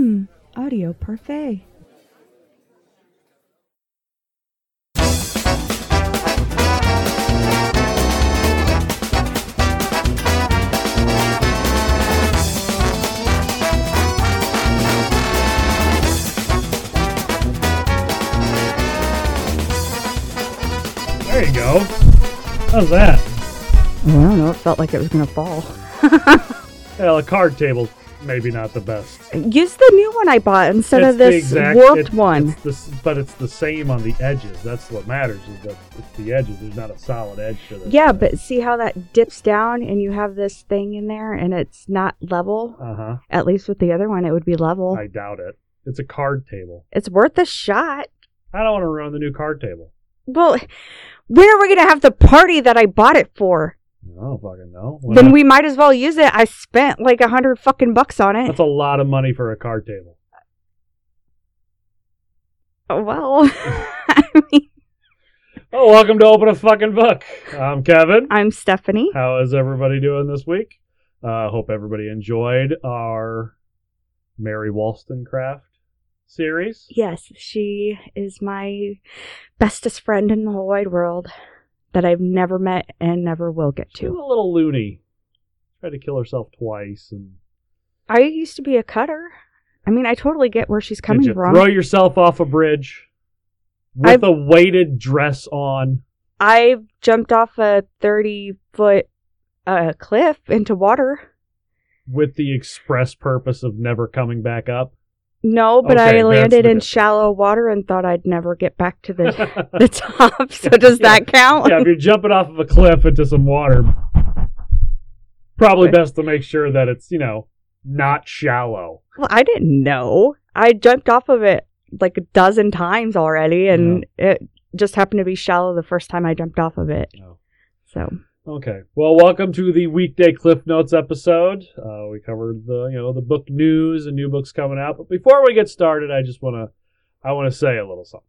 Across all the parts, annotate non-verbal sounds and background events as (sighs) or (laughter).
Hmm, audio parfait. There you go. How's that? I don't know. It felt like it was gonna fall. (laughs) Yeah, the card table's maybe not the best. Use the new one I bought instead It's of this exact- warped one. it's the but it's the same on the edges. That's what matters. Is that it's the edges. There's not a solid edge to this. Yeah, but see how that dips down and you have this thing in there and it's not level? uh huh. At least with the other one, it would be level. I doubt it. It's a card table. It's worth a shot. I don't want to ruin the new card table. Well, when are we going to have the party that I bought it for? I don't fucking know. Then I- we might as well use it. I spent like a hundred fucking bucks on it. That's a lot of money for a card table. Oh, well, (laughs) I mean, Oh, welcome to Open a Fucking Book. I'm Kevin. I'm Stephanie. How is everybody doing this week? Uh, hope everybody enjoyed our Mary Wollstonecraft series. Yes, she is my bestest friend in the whole wide world that I've never met and never will get to. a little loony. Tried to kill herself twice, and I used to be a cutter. I mean, I totally get where she's coming did you from. throw yourself off a bridge with I've- a weighted dress on? I jumped off a 30 foot uh, cliff into water. with the express purpose of never coming back up. No, but Okay, I landed in shallow water and thought I'd never get back to the (laughs) the top. So does that count? yeah, if you're jumping off of a cliff into some water, probably Right. best to make sure that it's, you know, not shallow. Well, I didn't know. I jumped off of it like a dozen times already, and it just happened to be shallow the first time I jumped off of it. No. So Okay. Well, welcome to the weekday Cliff Notes episode. Uh, we covered the, you know, the book news and new books coming out. But before we get started, I just want to, I want to say a little something.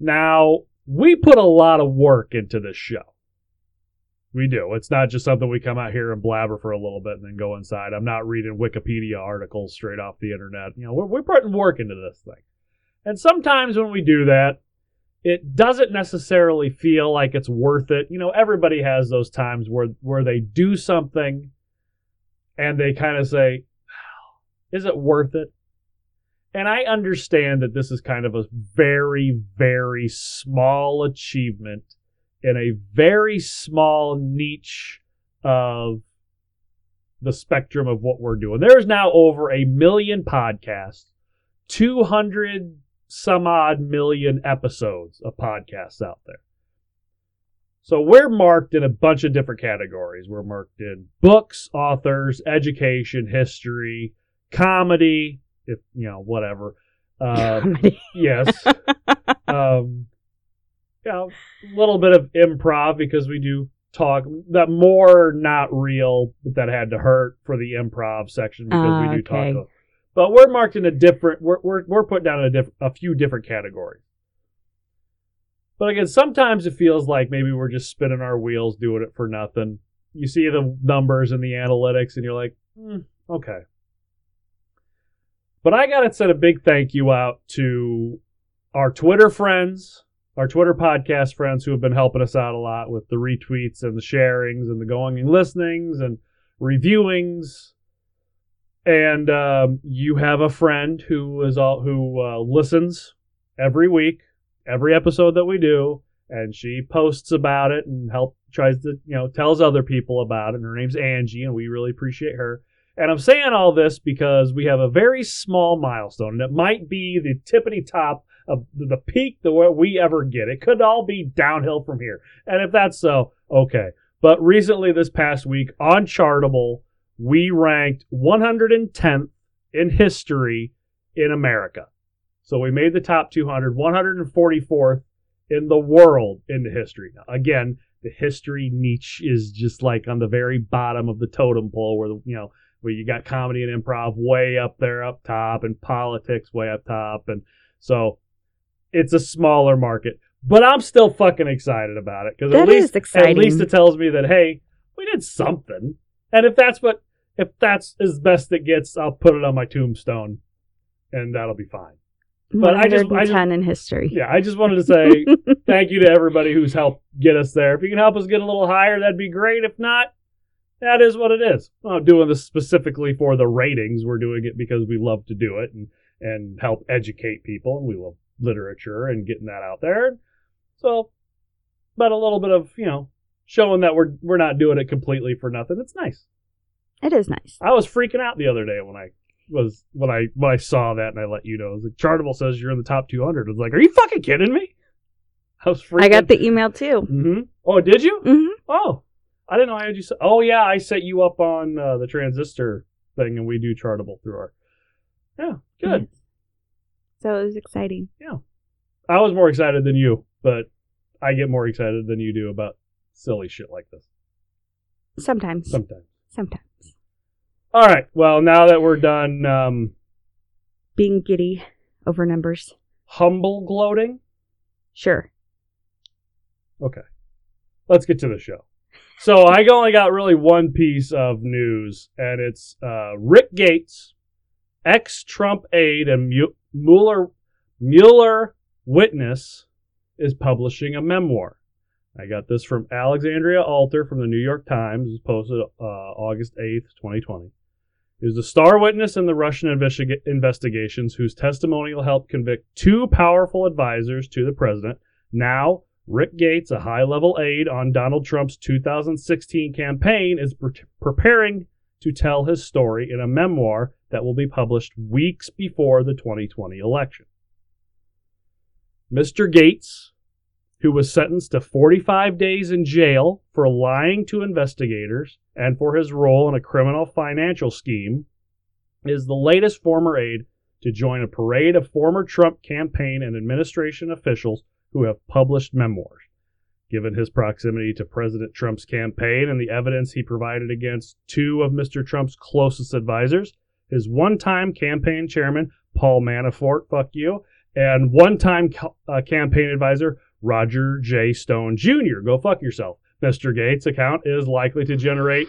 Now, we put a lot of work into this show. We do. It's not just something we come out here and blabber for a little bit and then go inside. I'm not reading Wikipedia articles straight off the internet. You know, we're, we're putting work into this thing. And sometimes when we do that, it doesn't necessarily feel like it's worth it. You know, everybody has those times where where they do something and they kind of say, "Is it worth it?" And I understand that this is kind of a very very small achievement in a very small niche of the spectrum of what we're doing. There's now over a million podcasts, 200 some odd million episodes of podcasts out there. So we're marked in a bunch of different categories. We're marked in books, authors, education, history, comedy, if you know, whatever. Um, (laughs) yes. um, you know, a little bit of improv because we do talk that more not real, but that had to hurt for the improv section because Ah, we do okay. talk. But we're marked in a different. We're we're we're put down in a diff, a few different categories. But again, sometimes it feels like maybe we're just spinning our wheels, doing it for nothing. You see the numbers and the analytics, and you're like, hmm, okay. But I got to send a big thank you out to our Twitter friends, our Twitter podcast friends who have been helping us out a lot with the retweets and the sharings and the going and listenings and reviewings. And um, you have a friend who is all who uh, listens every week, every episode that we do, and she posts about it and help tries to you know tells other people about it. And her name's Angie, and we really appreciate her. And I'm saying all this because we have a very small milestone, and it might be the tippity top of the peak that we ever get. It could all be downhill from here. And if that's so, okay. But recently, this past week on Chartable, we ranked 110th in history in America. So we made the top 200, 144th in the world in the history. Now, again, the history niche is just like on the very bottom of the totem pole where, you know, where you got comedy and improv way up there up top and politics way up top. And so it's a smaller market, but I'm still fucking excited about it because at least, exciting. at least it tells me that, hey, we did something. And if that's what, if that's as best it gets, I'll put it on my tombstone, and that'll be fine. But I just- I just- in history. Yeah, I just wanted to say (laughs) thank you to everybody who's helped get us there. If you can help us get a little higher, that'd be great. If not, that is what it is. I'm not doing this specifically for the ratings. We're doing it because we love to do it and, and help educate people, and we love literature and getting that out there. So, but a little bit of you know showing that we're we're not doing it completely for nothing. It's nice. It is nice. I was freaking out the other day when I was when I when I saw that and I let you know. I was like, Chartable says you're in the top 200. I was like, are you fucking kidding me? I was freaking. I got the email too. hmm Oh, did you? hmm Oh, I didn't know I had you. Set, oh yeah, I set you up on uh, the transistor thing, and we do Chartable through our. Yeah, good. So it was exciting. Yeah, I was more excited than you, but I get more excited than you do about silly shit like this Sometimes. sometimes. Sometimes. All right. Well, now that we're done um, Being giddy over numbers. humble gloating, Sure. Okay. Let's get to the show. So I only got really one piece of news, and it's uh, Rick Gates, ex-Trump aide and Mueller Mueller witness, is publishing a memoir. I got this from Alexandra Alter from the New York Times. It was posted uh, August eighth, twenty twenty. He was a star witness in the Russian investiga- investigations, whose testimonial helped convict two powerful advisors to the president. Now, Rick Gates, a high level aide on Donald Trump's 2016 campaign, is pre- preparing to tell his story in a memoir that will be published weeks before the 2020 election. Mr. Gates, who was sentenced to 45 days in jail for lying to investigators and for his role in a criminal financial scheme, is the latest former aide to join a parade of former Trump campaign and administration officials who have published memoirs. Given his proximity to President Trump's campaign and the evidence he provided against two of Mr. Trump's closest advisors, his one time campaign chairman, Paul Manafort, fuck you, and one time uh, campaign advisor, Roger J. Stone Jr., go fuck yourself. Mr. Gates' account is likely to generate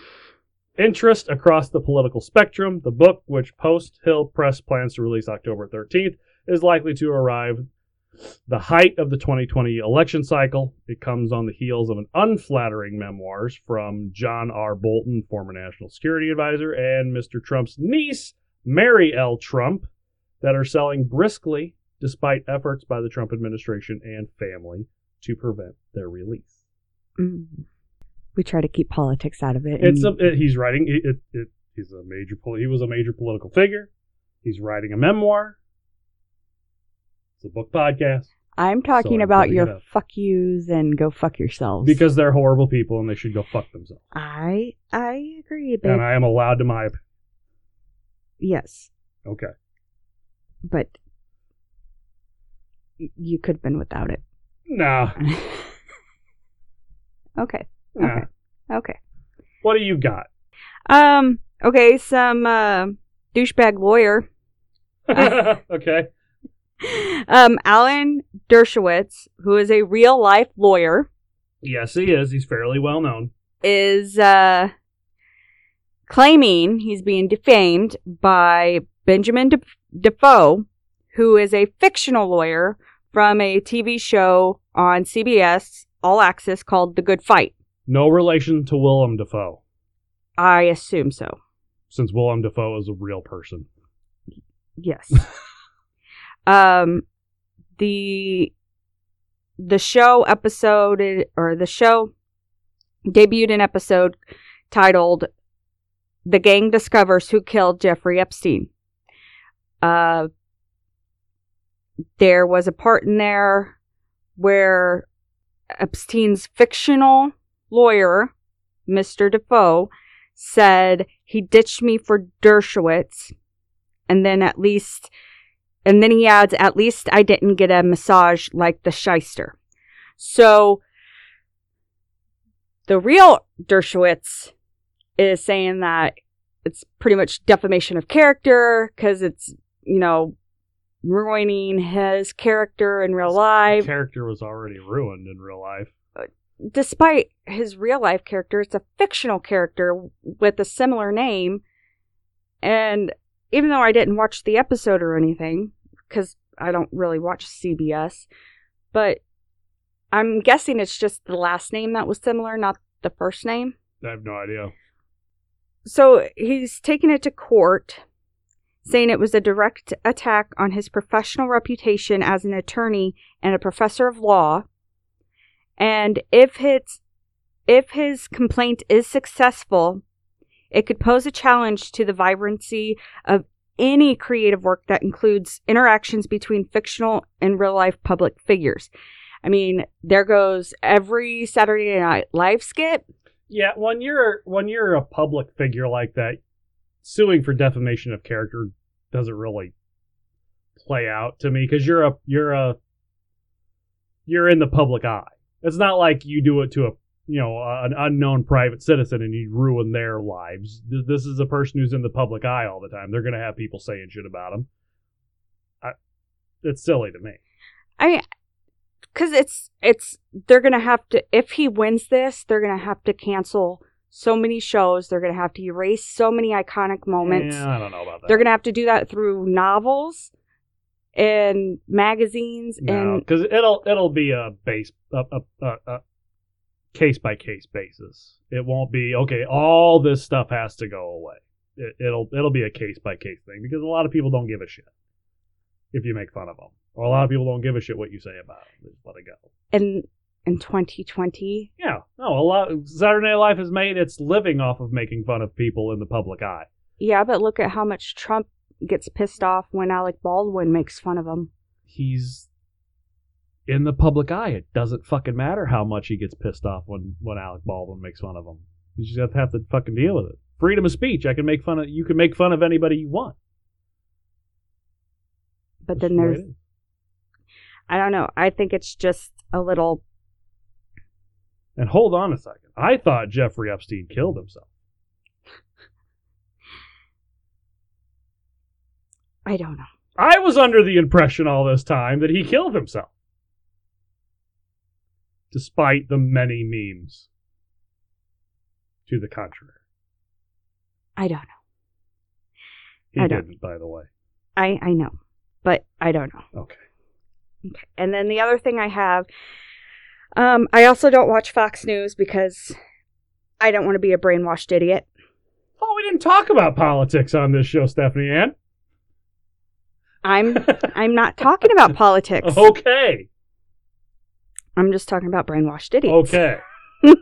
interest across the political spectrum. The book, which Post Hill Press plans to release October 13th, is likely to arrive the height of the 2020 election cycle. It comes on the heels of an unflattering memoirs from John R. Bolton, former national security advisor, and Mr. Trump's niece, Mary L. Trump, that are selling briskly despite efforts by the Trump administration and family to prevent their release. Mm. We try to keep politics out of it. It's a, it, he's writing it, it, it he's a major he was a major political figure. He's writing a memoir. It's a book podcast I'm talking I'm about your fuck yous and go fuck yourselves. because they're horrible people and they should go fuck themselves. I I agree, babe. And I am allowed to my opinion. yes, Okay. but you could have been without it. Nah. (laughs) okay. nah. Okay. Okay. What do you got? Um. Okay. Some uh, douchebag lawyer, (laughs) okay. um, Alan Dershowitz, who is a real life lawyer, Yes, he is. He's fairly well known. is uh claiming he's being defamed by Benjamin De- Defoe, who is a fictional lawyer from a TV show on CBS All Access called The Good Fight. No relation to Willem Dafoe, I assume so. since Willem Dafoe is a real person. Yes. (laughs) um the the show episode or the show debuted an episode titled The Gang Discovers Who Killed Jeffrey Epstein. Uh there was a part in there where Epstein's fictional lawyer, Mr. Defoe, said he ditched me for Dershowitz and then at least and then he adds at least i didn't get a massage like the shyster so the real dershowitz is saying that it's pretty much defamation of character because it's you know ruining his character in real life Character was already ruined in real life. despite his real life character it's a fictional character with a similar name And even though I didn't watch the episode or anything, because I don't really watch CBS, but I'm guessing it's just the last name that was similar, not the first name. I have no idea. So he's taking it to court, saying it was a direct attack on his professional reputation as an attorney and a professor of law. And if his, if his complaint is successful, it could pose a challenge to the vibrancy of any creative work that includes interactions between fictional and real life public figures. I mean, there goes every Saturday Night Live skit. Yeah, when you're when you're a public figure like that, suing for defamation of character doesn't really play out to me because you're a you're a you're in the public eye. It's not like you do it to a you know an unknown private citizen and you ruin their lives. This is a person who's in the public eye all the time. They're going to have people saying shit about them. I, it's silly to me. I mean, because it's it's they're gonna have to if he wins this, they're gonna have to cancel so many shows. They're gonna have to erase so many iconic moments. Yeah, I don't know about that. They're gonna have to do that through novels and magazines no, and because it'll it'll be a base a, a, a, a case by case basis. It won't be okay. All this stuff has to go away. It, it'll it'll be a case by case thing because a lot of people don't give a shit if you make fun of them, or a lot of people don't give a shit what you say about them. Just let it go. in in 2020. Yeah, no, a lot. Saturday Night Live has made its living off of making fun of people in the public eye. Yeah, but look at how much Trump gets pissed off when Alec Baldwin makes fun of him. He's in the public eye. It doesn't fucking matter how much he gets pissed off when when Alec Baldwin makes fun of him. You just have to have to fucking deal with it. Freedom of speech. I can make fun of. You can make fun of anybody you want. But That's then there's. I don't know. I think it's just a little And hold on a second. I thought Jeffrey Epstein killed himself. I don't know. I was under the impression all this time that he killed himself. Despite the many memes to the contrary. I don't know. He I didn't, by the way. I I know. But I don't know. Okay. Okay. And then the other thing I have, um, I also don't watch Fox News because I don't want to be a brainwashed idiot. Oh, we didn't talk about politics on this show, Stephanie Ann. I'm (laughs) I'm not talking about politics. Okay. I'm just talking about brainwashed idiots. Okay. (laughs)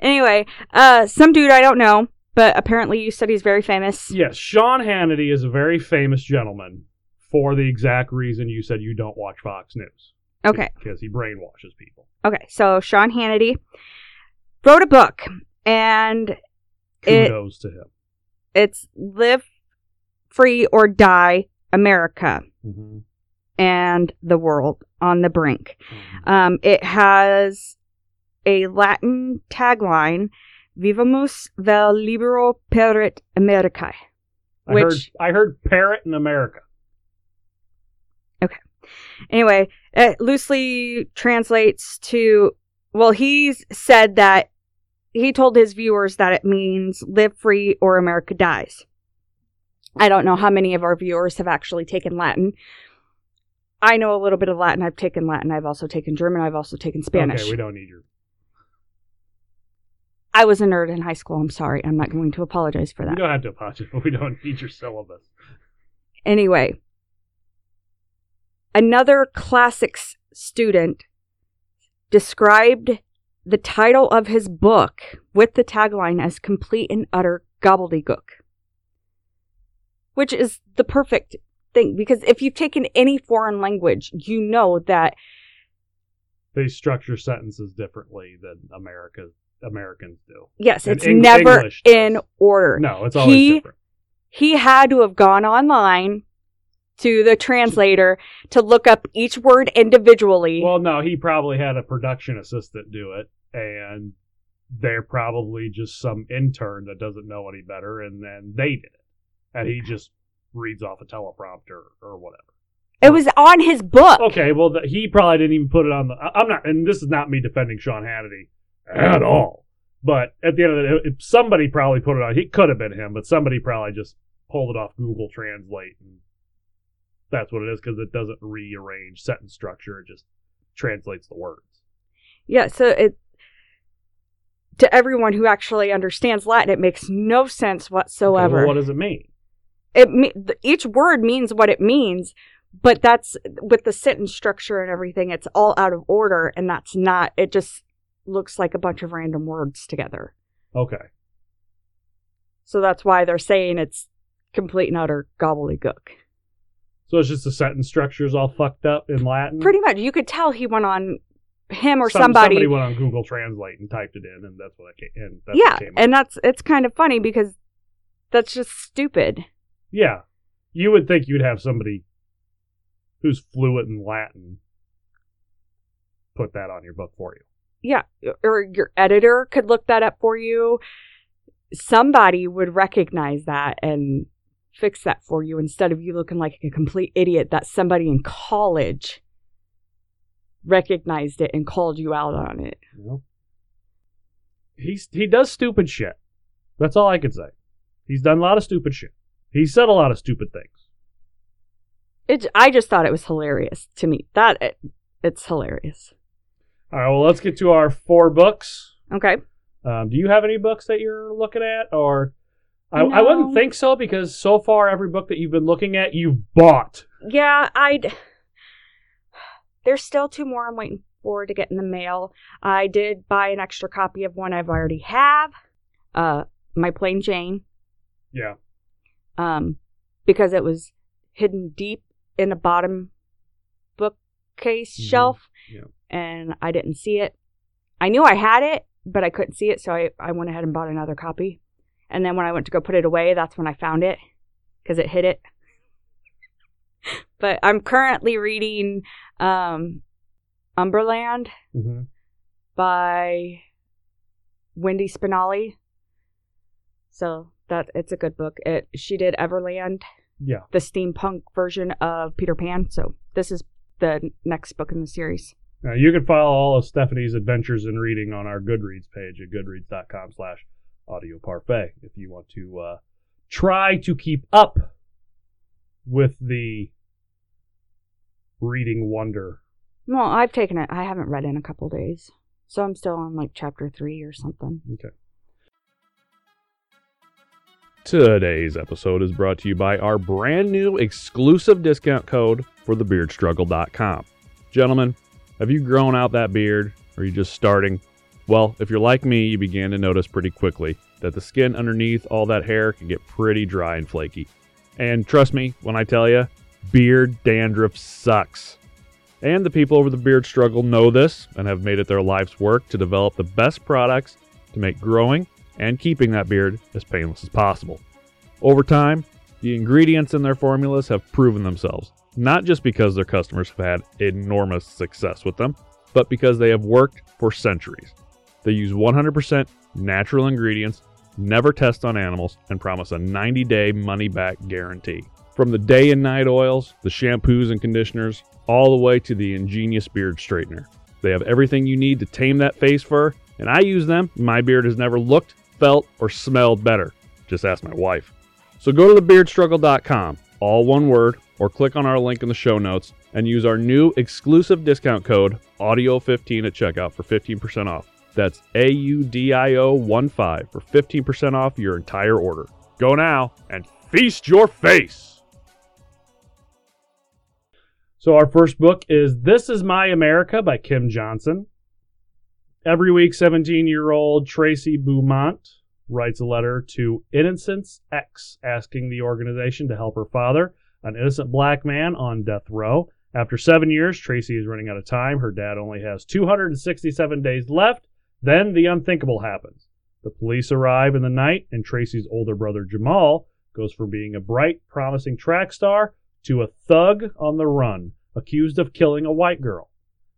anyway, uh, some dude I don't know, but apparently you said he's very famous. Yes, Sean Hannity is a very famous gentleman for the exact reason you said you don't watch Fox News. Okay. Because he brainwashes people. Okay. So Sean Hannity wrote a book, and It- Kudos to him. it's "Live Free or Die: America Mm-hmm. and the World on the Brink." Um, it has a Latin tagline, "Vivamus vel libero perit Americae." I heard, Which- I heard parrot in America. Anyway, it loosely translates to well, he's said that he told his viewers that it means live free or America dies. I don't know how many of our viewers have actually taken Latin. I know a little bit of Latin. I've taken Latin. I've also taken German. I've also taken Spanish. Okay, we don't need your. I was a nerd in high school. I'm sorry. I'm not going to apologize for that. don't have to apologize, but (laughs) we don't need your syllabus. Anyway, another classics student described the title of his book with the tagline as complete and utter gobbledygook, which is the perfect thing because if you've taken any foreign language, you know that They structure sentences differently than America Americans do. yes, And it's Eng- never in order. No, it's always He- different. he had to have gone online to the translator to look up each word individually. Well, no, he probably had a production assistant do it, and they're probably just some intern that doesn't know any better, and then they did it, and he just reads off a teleprompter or whatever. it was on his book. Okay, well, the, he probably didn't even put it on the. I'm not, and this is not me defending Sean Hannity at all. But at the end of the day, somebody probably put it on. He could have been him, but somebody probably just pulled it off Google Translate, and that's what it is because it doesn't rearrange sentence structure; it just translates the words. Yeah, so it to everyone who actually understands Latin, it makes no sense Okay, whatsoever. well, what does it mean? it each word means what it means, but that's with the sentence structure and everything. It's all out of order, and that's not. It just looks like a bunch of random words together. Okay. So that's why they're saying it's complete and utter gobbledygook. So it's just the sentence structure is all fucked up in Latin. Pretty much, you could tell he went on him or Some- somebody. Somebody went on Google Translate and typed it in, and that's what I came. And that's yeah, came up. and that's it's kind of funny because that's just stupid. yeah, you would think you'd have somebody who's fluent in Latin put that on your book for you. Yeah, or your editor could look that up for you. Somebody would recognize that and fix that for you instead of you looking like a complete idiot that somebody in college recognized it and called you out on it. You? He's he does stupid shit. That's all I can say. He's done a lot of stupid shit. He said a lot of stupid things. It I just thought it was hilarious to me. That it, it's hilarious. All right, well, let's get to our four books. Okay. Um, do you have any books that you're looking at, or I, I wouldn't think so because so far every book that you've been looking at, you've bought. Yeah, I'd. (sighs) There's still two more I'm waiting for to get in the mail. I did buy an extra copy of one I've already have. Uh, my plain Jane. Yeah. Um, because it was hidden deep in the bottom bookcase Mhm. shelf, Yeah. and I didn't see it. I knew I had it, but I couldn't see it, so I I went ahead and bought another copy. And then when I went to go put it away, that's when I found it because it hit it. (laughs) but I'm currently reading um, Umberland Mm-hmm. by Wendy Spinale. So that it's a good book. It she did Everland, Yeah. the steampunk version of Peter Pan. So this is the next book in the series. Now you can follow all of Stephanie's adventures in reading on our Goodreads page at goodreads.com slash audio parfait if you want to uh, try to keep up with the reading wonder. Well, I've taken it. I haven't read in a couple days, so I'm still on like chapter three or something. Okay. Today's episode is brought to you by our brand new exclusive discount code for thebeardstruggle.com. Gentlemen, have you grown out that beard? Or are you just starting? Well, if you're like me, you began to notice pretty quickly that the skin underneath all that hair can get pretty dry and flaky. And trust me when I tell you, beard dandruff sucks. And the people over the Beard Struggle know this and have made it their life's work to develop the best products to make growing and keeping that beard as painless as possible. Over time, the ingredients in their formulas have proven themselves, not just because their customers have had enormous success with them, but because they have worked for centuries. They use 100% natural ingredients, never test on animals, and promise a 90 day money back guarantee. From the day and night oils, the shampoos and conditioners, all the way to the ingenious beard straightener. They have everything you need to tame that face fur, and I use them. My beard has never looked, felt, or smelled better. Just ask my wife. So go to thebeardstruggle.com, all one word, or click on our link in the show notes and use our new exclusive discount code AUDIO15 at checkout for 15% off. That's A U D I O 1 5 for 15% off your entire order. Go now and feast your face. So, our first book is This Is My America by Kim Johnson. Every week, 17 year old Tracy Beaumont writes a letter to Innocence X asking the organization to help her father, an innocent black man on death row. After seven years, Tracy is running out of time. Her dad only has 267 days left. Then the unthinkable happens. The police arrive in the night, and Tracy's older brother Jamal goes from being a bright, promising track star to a thug on the run, accused of killing a white girl.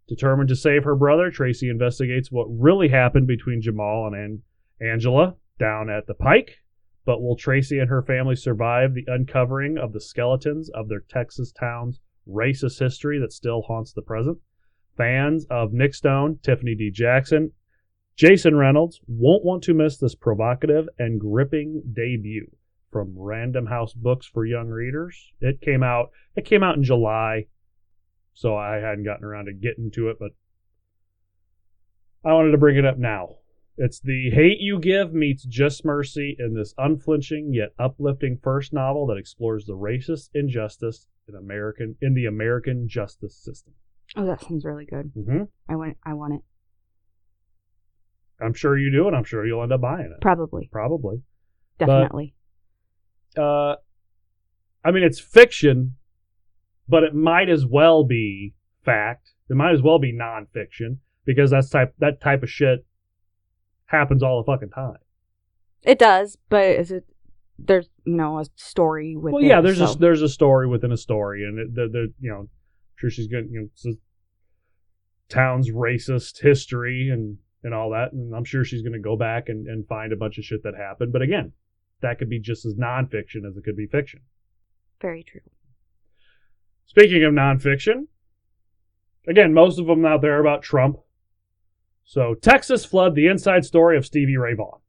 Determined to save her brother, Tracy investigates what really happened between Jamal and An- Angela down at the Pike. But will Tracy and her family survive the uncovering of the skeletons of their Texas town's racist history that still haunts the present? Fans of Nic Stone, Tiffany D. Jackson, Jason Reynolds won't want to miss this provocative and gripping debut from Random House Books for young readers. It came out it came out in July, so I hadn't gotten around to getting to it, but I wanted to bring it up now. It's the Hate You Give meets Just Mercy in this unflinching yet uplifting first novel that explores the racist injustice in American in the American justice system. Oh, that sounds really good. Mm-hmm. I want. I want it. I'm sure you do, and I'm sure you'll end up buying it. Probably. Probably. Definitely. Uh, I mean, it's fiction, but it might as well be fact. It might as well be nonfiction because that's type that type of shit happens all the fucking time. it does, but is it? There's you know a story with. well, yeah, there's so. a there's a story within a story, and it, the, the you know, I'm sure she's gonna you know, town's racist history and and all that, and I'm sure she's gonna go back and and find a bunch of shit that happened. But again, that could be just as nonfiction as it could be fiction. very true. Speaking of nonfiction, again, most of them out there are about Trump. So, Texas Flood: The Inside Story of Stevie Ray Vaughan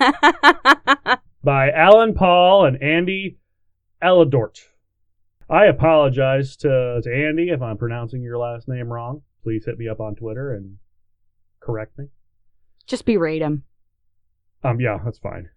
(laughs) by Alan Paul and Andy Aledort. I apologize to, to Andy if I'm pronouncing your last name wrong. Please hit me up on Twitter and correct me. Just berate him. Um, yeah, that's fine.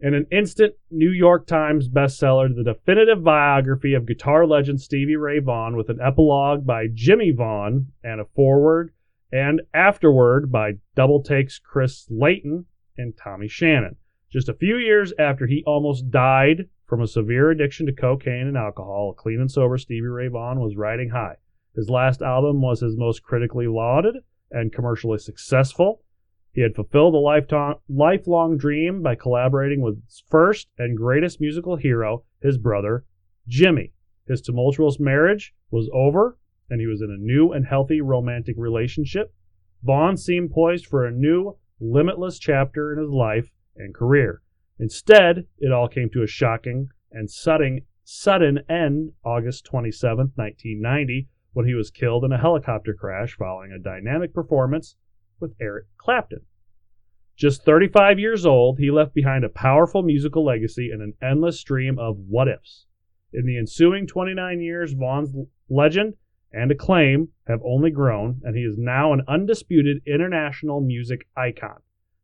In an instant New York Times bestseller, the definitive biography of guitar legend Stevie Ray Vaughan, with an epilogue by Jimmy Vaughan and a foreword and afterward by Double Takes Chris Layton and Tommy Shannon. Just a few years after he almost died from a severe addiction to cocaine and alcohol, a clean and sober Stevie Ray Vaughan was riding high. His last album was his most critically lauded and commercially successful. He had fulfilled a lifetime, lifelong dream by collaborating with his first and greatest musical hero, his brother, Jimmy. His tumultuous marriage was over, and he was in a new and healthy romantic relationship. Vaughan seemed poised for a new, limitless chapter in his life and career. Instead, it all came to a shocking and sudden, sudden end August 27, 1990, when he was killed in a helicopter crash following a dynamic performance with Eric Clapton. Just 35 years old, he left behind a powerful musical legacy and an endless stream of what ifs. In the ensuing 29 years, Vaughan's legend and acclaim have only grown, and he is now an undisputed international music icon.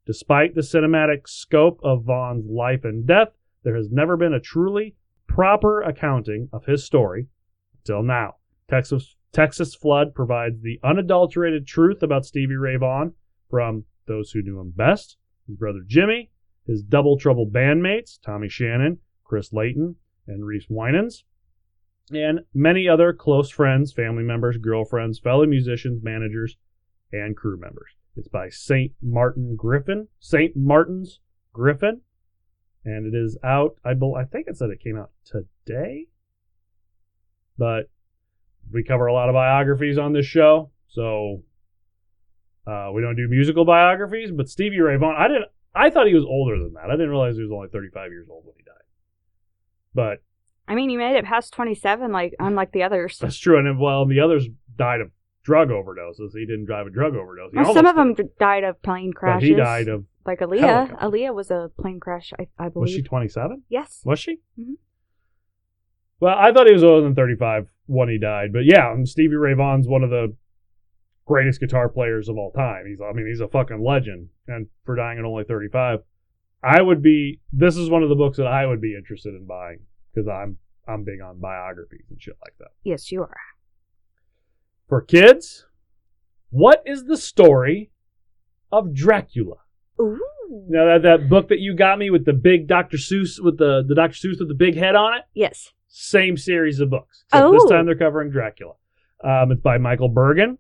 Despite the cinematic scope of Vaughan's life and death, there has never been a truly proper accounting of his story until now. Texas, Texas Flood provides the unadulterated truth about Stevie Ray Vaughan from those who knew him best, his brother Jimmy, his Double Trouble bandmates, Tommy Shannon, Chris Layton, and Reese Wynans, and many other close friends, family members, girlfriends, fellow musicians, managers, and crew members. It's by St. Martin Griffin, St. Martin's Griffin, and it is out. I bel I think it said it came out today, but we cover a lot of biographies on this show, so uh, we don't do musical biographies. But Stevie Ray Vaughan, I didn't. I thought he was older than that. I didn't realize he was only 35 years old when he died. But I mean, he made it past 27, like unlike the others. that's true. And well, the others died of drug overdoses. He didn't drive a drug overdose. Well, some of them did, died of plane but crashes. he died of. like Aaliyah. helicopter. Aaliyah was a plane crash, I, I believe. Was she 27? yes. Was she? Mhm. Well, I thought he was older than 35 when he died, but yeah, Stevie Ray Vaughan's one of the greatest guitar players of all time. He's, I mean, he's a fucking legend, and for dying at only 35, I would be. This is one of the books that I would be interested in buying because I'm I'm big on biographies and shit like that. Yes, you are. For kids, what is the story of Dracula? Ooh. Now that that book that you got me with the big Dr. Seuss with the the Dr. Seuss with the big head on it. Yes. Same series of books. Except This Oh. time they're covering Dracula. Um, it's by Michael Burgan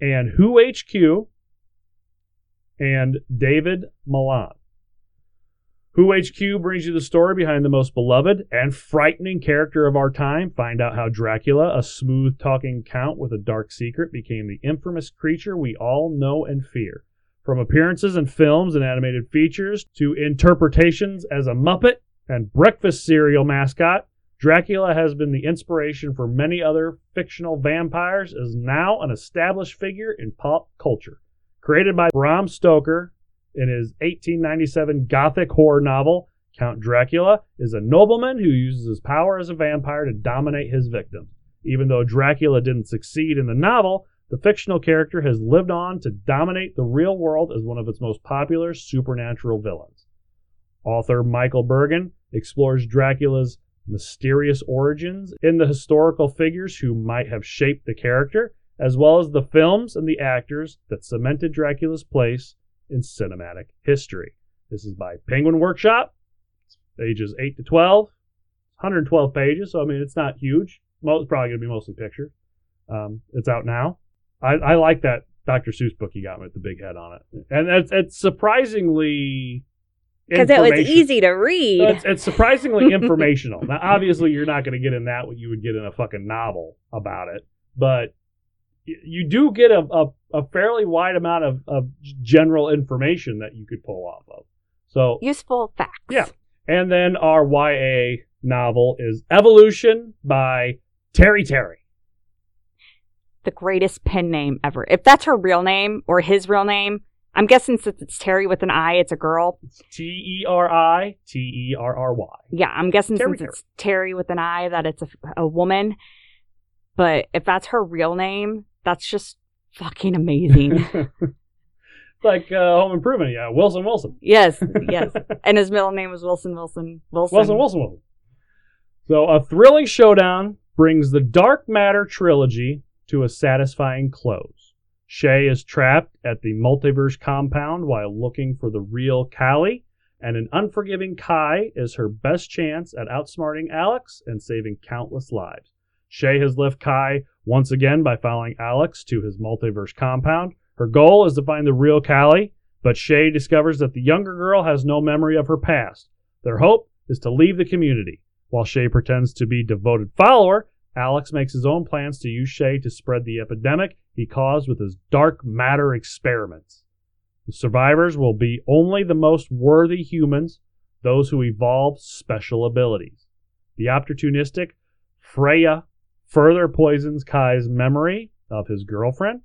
and Who HQ and David Malan. Who HQ brings you the story behind the most beloved and frightening character of our time. Find out how Dracula, a smooth talking count with a dark secret, became the infamous creature we all know and fear. From appearances in films and animated features to interpretations as a Muppet and breakfast cereal mascot, Dracula has been the inspiration for many other fictional vampires, is now an established figure in pop culture. Created by Bram Stoker in his 1897 Gothic horror novel, Count Dracula is a nobleman who uses his power as a vampire to dominate his victims. Even though Dracula didn't succeed in the novel, the fictional character has lived on to dominate the real world as one of its most popular supernatural villains. Author Michael Burgan explores Dracula's mysterious origins in the historical figures who might have shaped the character, as well as the films and the actors that cemented Dracula's place in cinematic history. This is by Penguin Workshop, ages 8 to 12, 112 pages, so I mean, it's not huge. Most, probably going to be mostly pictures. Um, it's out now. I, I like that Dr. Seuss book you got with the big head on it. And it's, it's surprisingly Because it was easy to read. it's, it's surprisingly (laughs) informational. Now, obviously, you're not going to get in that what you would get in a fucking novel about it, but you do get a, a, a fairly wide amount of, of general information that you could pull off of. So, Useful facts. Yeah. and then our YA novel is Evolution by Teri Terry. The greatest pen name ever. If that's her real name or his real name, I'm guessing since it's Terry with an I, it's a girl. T E R I T E R R Y. Yeah, I'm guessing Terry since it's Terry with an I that it's a, a woman. But if that's her real name, that's just fucking amazing. (laughs) (laughs) like uh, Home Improvement, yeah. Wilson Wilson. yes, yes. (laughs) And his middle name was Wilson Wilson Wilson. Wilson, Wilson, Wilson. So, a thrilling showdown brings the Dark Matter trilogy to a satisfying close. Shay is trapped at the multiverse compound while looking for the real Callie, and an unforgiving Kai is her best chance at outsmarting Alex and saving countless lives. Shay has left Kai once again by following Alex to his multiverse compound. Her goal is to find the real Callie, but Shay discovers that the younger girl has no memory of her past. Their hope is to leave the community. While Shay pretends to be a devoted follower, Alex makes his own plans to use Shay to spread the epidemic he caused with his dark matter experiments. The survivors will be only the most worthy humans, those who evolve special abilities. The opportunistic Freya further poisons Kai's memory of his girlfriend.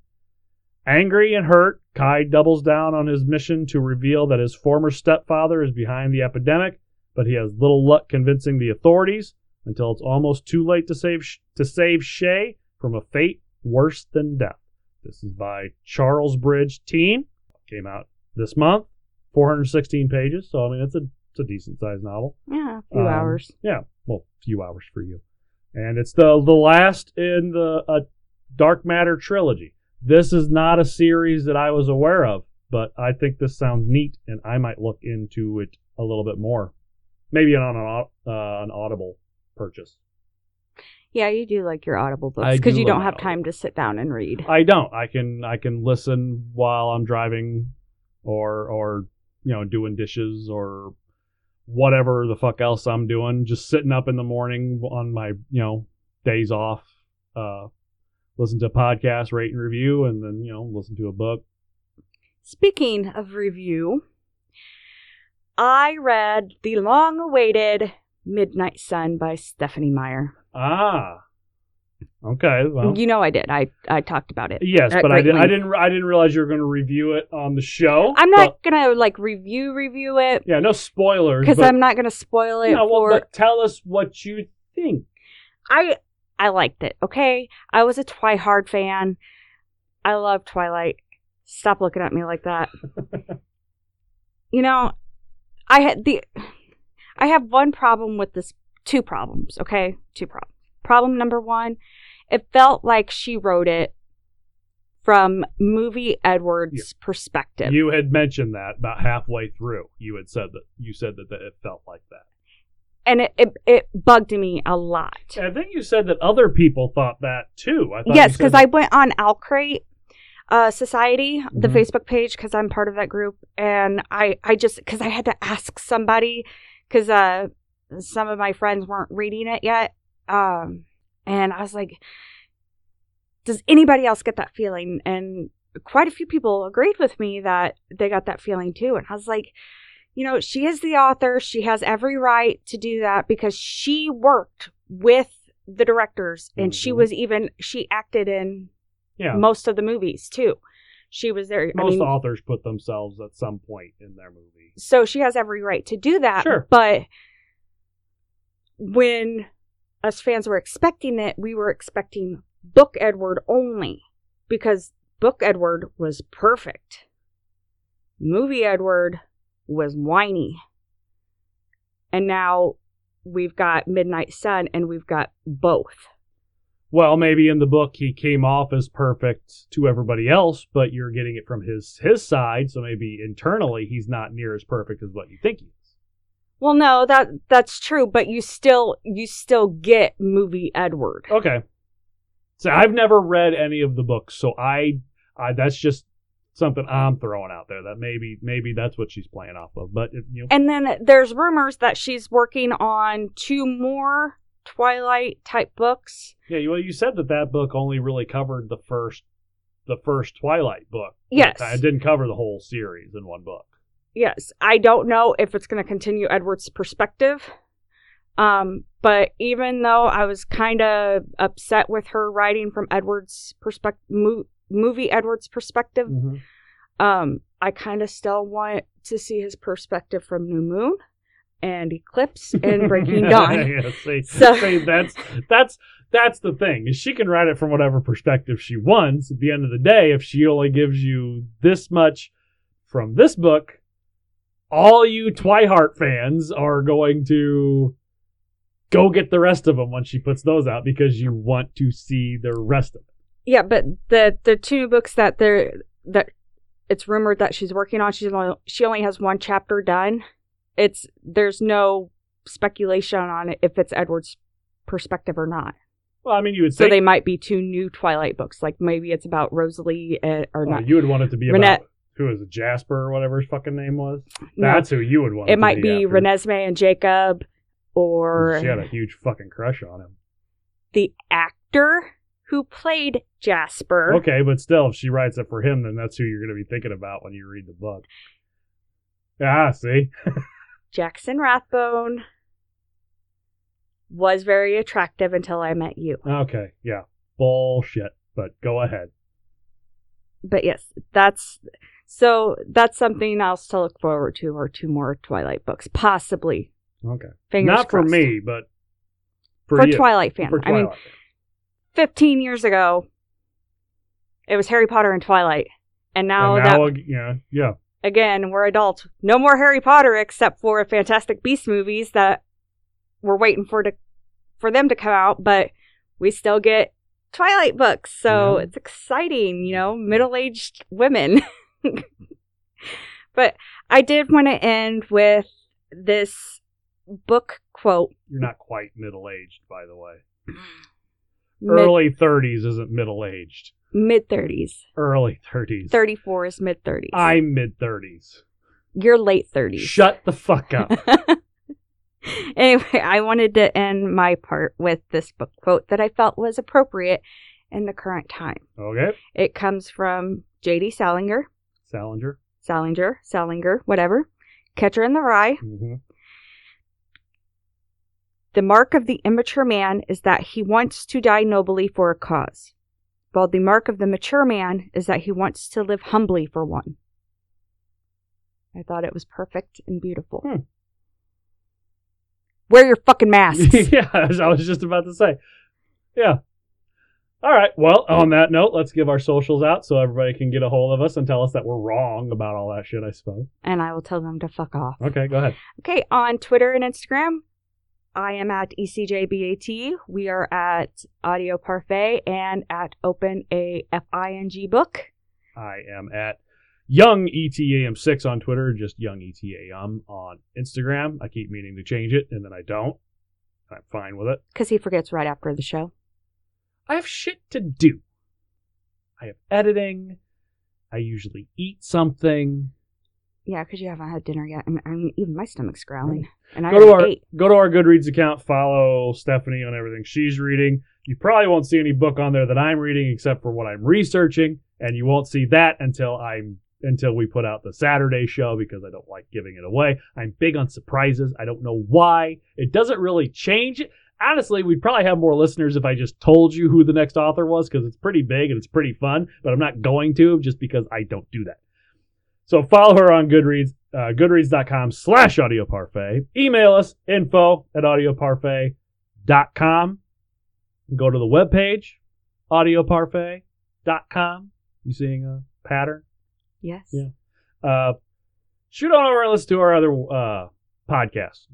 Angry and hurt, Kai doubles down on his mission to reveal that his former stepfather is behind the epidemic, but he has little luck convincing the authorities until it's almost too late to save to save Shay from a fate worse than death. This is by Charles Bridge Teen. Came out this month, 416 pages. So I mean, it's a it's a decent sized novel. Yeah, a few Um, hours. Yeah, well, a few hours for you. And it's the the last in the uh, Dark Matter trilogy. This is not a series that I was aware of, but I think this sounds neat, and I might look into it a little bit more. Maybe on an uh, an Audible purchase. Yeah, you do like your Audible I books because do you don't have Audible. time to sit down and read. I don't. I can I can listen while I'm driving, or or you know doing dishes or whatever the fuck else I'm doing. Just sitting up in the morning on my you know days off, uh, listen to a podcast, rate and review, and then you know listen to a book. Speaking of review, I read the long awaited Midnight Sun by Stephenie Meyer. Ah, okay. Well, you know I did. I, I talked about it. yes, but I didn't. I didn't. I didn't realize you were going to review it on the show. I'm but- not gonna like review review it yeah, no spoilers. because but- I'm not gonna spoil it Yeah, well, for tell us what you think. I I liked it. Okay, I was a Twihard fan. I love Twilight. Stop looking at me like that. (laughs) you know, I had the I have one problem with this. Two problems. Okay, two problems. Problem number one, it felt like she wrote it from movie Edwards' perspective. You had mentioned that about halfway through. You had said that you said that, that it felt like that. and it, it it bugged me a lot. I think you said that other people thought that too. I thought Yes, because I went on Alcrate uh, Society, the Mhm. Facebook page, because I'm part of that group, and I I just because I had to ask somebody because uh, some of my friends weren't reading it yet, um, and I was like, does anybody else get that feeling? And quite a few people agreed with me that they got that feeling too, and I was like. You know, she is the author. She has every right to do that because she worked with the directors and she Mhm. was even she acted in yeah. most of the movies too. She was there. I Most mean, authors put themselves at some point in their movie. so she has every right to do that. Sure. But when us fans were expecting it, we were expecting Book Edward only because Book Edward was perfect. Movie Edward was whiny. And now we've got Midnight Sun and we've got both. Well, maybe in the book he came off as perfect to everybody else, but you're getting it from his his side, so maybe internally he's not near as perfect as what you think he is. Well, no, that that's true, but you still you still get movie Edward. Okay. So I've never read any of the books, so I, I that's just something I'm throwing out there that maybe maybe that's what she's playing off of. But it, you know, And then there's rumors that she's working on two more Twilight type books. yeah, you, well, you said that that book only really covered the first the first Twilight book. Yes. it didn't cover the whole series in one book. Yes, I don't know if it's going to continue Edward's perspective. Um, but even though I was kind of upset with her writing from Edward's perspective, mo- movie Edward's perspective, um, I kind of still want to see his perspective from New Moon and Eclipse and (laughs) Breaking Dawn. yeah, see, So- see, that's that's that's the thing. Is she can write it from whatever perspective she wants. At the end of the day, if she only gives you this much from this book, all you Twihard fans are going to go get the rest of them when she puts those out because you want to see the rest of it. Yeah, but the the two books that they're that it's rumored that she's working on, she's only, she only has one chapter done. It's there's no speculation on it if it's Edward's perspective or not. Well, I mean, you would So think they might be two new Twilight books. Like maybe it's about Rosalie uh, or well, not. you would want it to be Renette- about who is it, Jasper or whatever his fucking name was. No, That's who you would want. it might be after. Renesmee and Jacob, or She had a huge fucking crush on him. the actor who played Jasper. Okay, but still, if she writes it for him, then that's who you're going to be thinking about when you read the book. Ah, see? (laughs) Jackson Rathbone was very attractive until I met you. Okay, yeah. Bullshit, but go ahead. But yes, that's so that's something else to look forward to, or two more Twilight books, possibly. Okay. Fingers Not for me, but for, for. Twilight fans. For I mean, 15 years ago, it was Harry Potter and Twilight, and now, and that now, ag- yeah, yeah. again we're adults. No more Harry Potter except for Fantastic Beast movies that we're waiting for to for them to come out, but we still get Twilight books, so Yeah. it's exciting. You know, middle aged women. (laughs) (laughs) but I did want to end with this book quote. You're not quite middle aged, by the way. Mid Early 30s isn't middle aged. mid thirties. Early 30s. Thirty four is mid thirties. I'm mid 30s. You're late thirties. Shut the fuck up. (laughs) anyway, I wanted to end my part with this book quote that I felt was appropriate in the current time. okay. It comes from J.D. Salinger, Salinger. Salinger, Salinger, whatever. Catcher in the Rye. hmm The mark of the immature man is that he wants to die nobly for a cause, while the mark of the mature man is that he wants to live humbly for one. I thought it was perfect and beautiful. Hmm. Wear your fucking masks. (laughs) yeah, as I was just about to say. Yeah. All right. Well, on that note, let's give our socials out so everybody can get a hold of us and tell us that we're wrong about all that shit, I suppose. and I will tell them to fuck off. Okay, go ahead. Okay, on Twitter and Instagram, I am at ECJBAT. We are at Audio Parfait and at Open a F I N G book. I am at Young E ETAM6 on Twitter, just Young ETAM on Instagram. I keep meaning to change it, and then I don't. I'm fine with it. Because he forgets right after the show. I have shit to do. I have editing. I usually eat something. Yeah, because you haven't had dinner yet. I mean, I mean, even my stomach's growling. And I go to our ate. go to our Goodreads account. Follow Stephanie on everything she's reading. You probably won't see any book on there that I'm reading except for what I'm researching, and you won't see that until I'm until we put out the Saturday show because I don't like giving it away. I'm big on surprises. I don't know why. It doesn't really change. Honestly, we'd probably have more listeners if I just told you who the next author was because it's pretty big and it's pretty fun. But I'm not going to just because I don't do that. So follow her on Goodreads, uh, goodreads.com slash audioparfait. Email us, info at audioparfait.com. Go to the webpage, audioparfait.com. You seeing a pattern? Yes. Yeah. Uh, shoot on over and listen to our other uh, podcasts.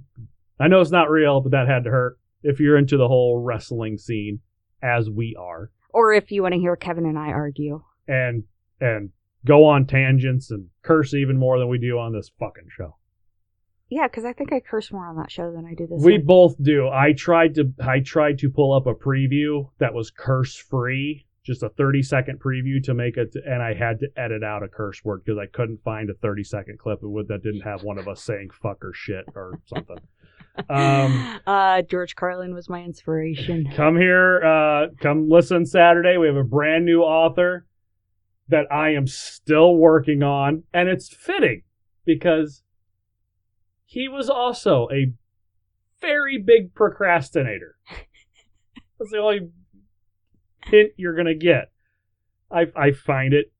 I know it's not real, but that had to hurt. If you're into the whole wrestling scene, as we are, Or if you want to hear Kevin and I argue. and and go on tangents and curse even more than we do on this fucking show. Yeah, because I think I curse more on that show than I do this. We one. both do. I tried to I tried to pull up a preview that was curse free, just a 30 second preview to make it and I had to edit out a curse word because I couldn't find a 30 second clip that didn't have one of us saying fuck or shit or something. Um, (laughs) uh, George Carlin was my inspiration. come here, uh, come listen Saturday. We have a brand new author that I am still working on, and it's fitting because he was also a very big procrastinator. (laughs) That's the only hint you're gonna get. I I find it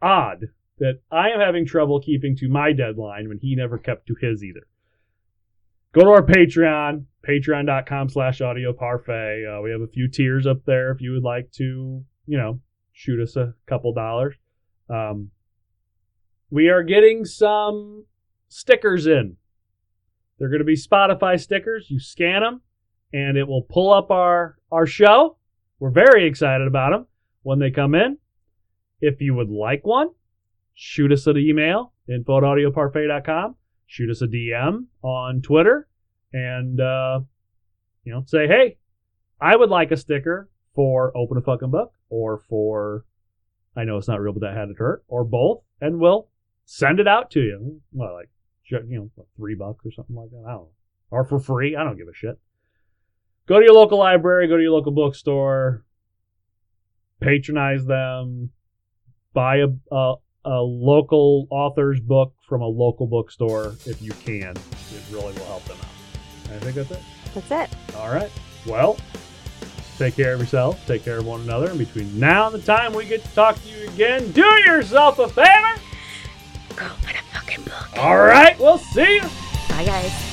odd that I am having trouble keeping to my deadline when he never kept to his either. Go to our Patreon, patreon.com slash audio parfait. Uh, we have a few tiers up there if you would like to, you know, shoot us a couple dollars. Um, we are getting some stickers in. They're going to be Spotify stickers. You scan them, and it will pull up our our show. We're very excited about them when they come in. If you would like one, shoot us an email, info at audioparfait.com. Shoot us a DM on Twitter and, uh, you know, say, hey, I would like a sticker for Open a Fucking Book or for, I know it's not real, but that had to hurt, or both, and we'll send it out to you. Well, like, you know, what, three bucks or something like that. I don't know. Or for free. I don't give a shit. Go to your local library, go to your local bookstore, patronize them, buy a, a, a local author's book from a local bookstore if you can. It really will help them out. I think that's it. That's it. All right. Well, take care of yourself, take care of one another, and between now and the time we get to talk to you again, do yourself a favor. Go open a fucking book. All right, we'll see you. Bye, guys.